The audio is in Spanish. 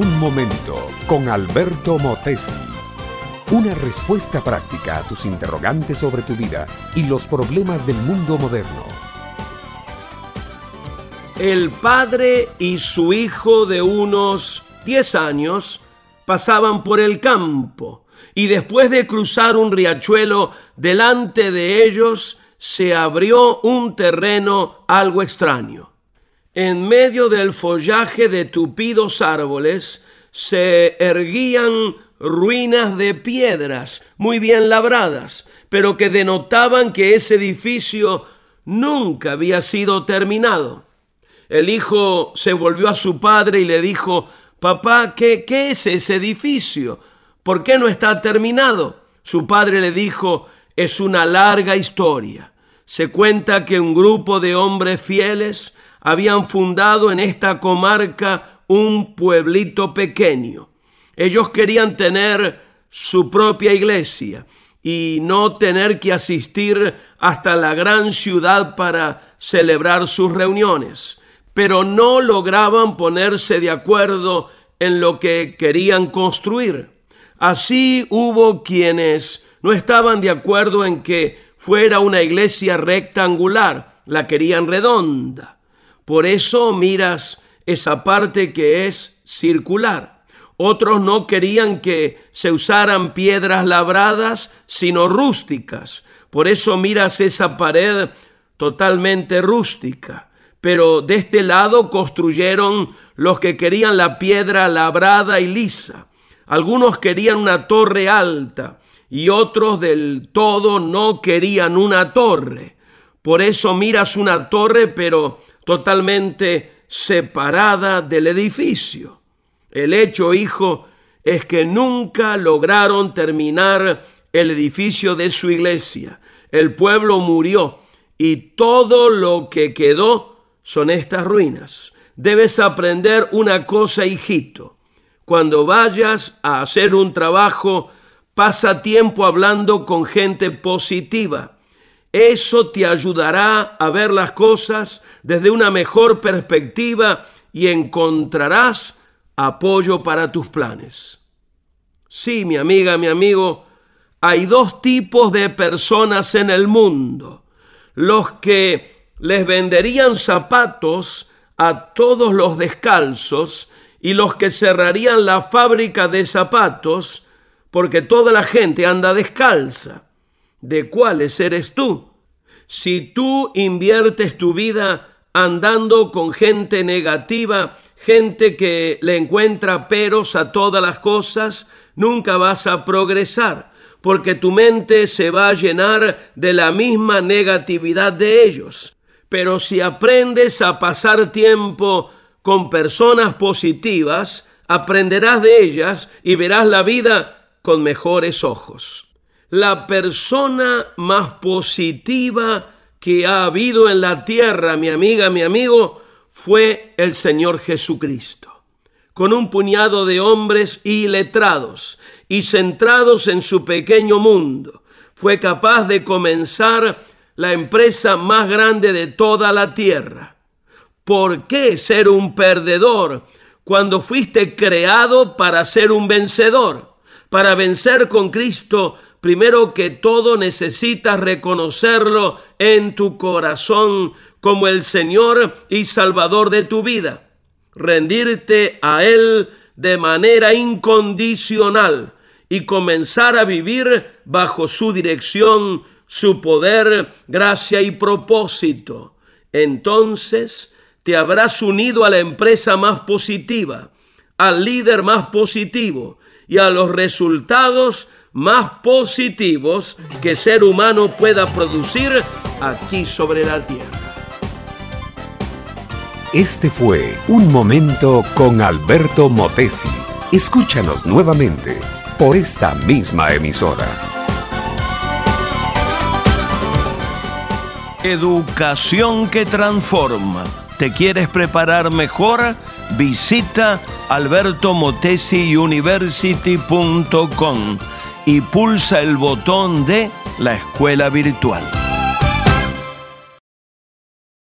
Un momento con Alberto Motesi. Una respuesta práctica a tus interrogantes sobre tu vida y los problemas del mundo moderno. El padre y su hijo de unos 10 años pasaban por el campo y después de cruzar un riachuelo delante de ellos se abrió un terreno algo extraño. En medio del follaje de tupidos árboles se erguían ruinas de piedras muy bien labradas, pero que denotaban que ese edificio nunca había sido terminado. El hijo se volvió a su padre y le dijo, Papá, ¿qué, qué es ese edificio? ¿Por qué no está terminado? Su padre le dijo, es una larga historia. Se cuenta que un grupo de hombres fieles habían fundado en esta comarca un pueblito pequeño. Ellos querían tener su propia iglesia y no tener que asistir hasta la gran ciudad para celebrar sus reuniones pero no lograban ponerse de acuerdo en lo que querían construir. Así hubo quienes no estaban de acuerdo en que fuera una iglesia rectangular, la querían redonda. Por eso miras esa parte que es circular. Otros no querían que se usaran piedras labradas, sino rústicas. Por eso miras esa pared totalmente rústica pero de este lado construyeron los que querían la piedra labrada y lisa. Algunos querían una torre alta y otros del todo no querían una torre. Por eso miras una torre pero totalmente separada del edificio. El hecho, hijo, es que nunca lograron terminar el edificio de su iglesia. El pueblo murió y todo lo que quedó son estas ruinas. Debes aprender una cosa, hijito. Cuando vayas a hacer un trabajo, pasa tiempo hablando con gente positiva. Eso te ayudará a ver las cosas desde una mejor perspectiva y encontrarás apoyo para tus planes. Sí, mi amiga, mi amigo, hay dos tipos de personas en el mundo. Los que les venderían zapatos a todos los descalzos y los que cerrarían la fábrica de zapatos porque toda la gente anda descalza. ¿De cuáles eres tú? Si tú inviertes tu vida andando con gente negativa, gente que le encuentra peros a todas las cosas, nunca vas a progresar, porque tu mente se va a llenar de la misma negatividad de ellos. Pero si aprendes a pasar tiempo con personas positivas, aprenderás de ellas y verás la vida con mejores ojos. La persona más positiva que ha habido en la tierra, mi amiga, mi amigo, fue el Señor Jesucristo. Con un puñado de hombres iletrados y centrados en su pequeño mundo, fue capaz de comenzar la empresa más grande de toda la tierra. ¿Por qué ser un perdedor cuando fuiste creado para ser un vencedor? Para vencer con Cristo, primero que todo necesitas reconocerlo en tu corazón como el Señor y Salvador de tu vida. Rendirte a Él de manera incondicional y comenzar a vivir bajo su dirección su poder, gracia y propósito. Entonces te habrás unido a la empresa más positiva, al líder más positivo y a los resultados más positivos que ser humano pueda producir aquí sobre la tierra. Este fue Un Momento con Alberto Motesi. Escúchanos nuevamente por esta misma emisora. Educación que transforma. ¿Te quieres preparar mejor? Visita albertomotesiuniversity.com y pulsa el botón de la escuela virtual.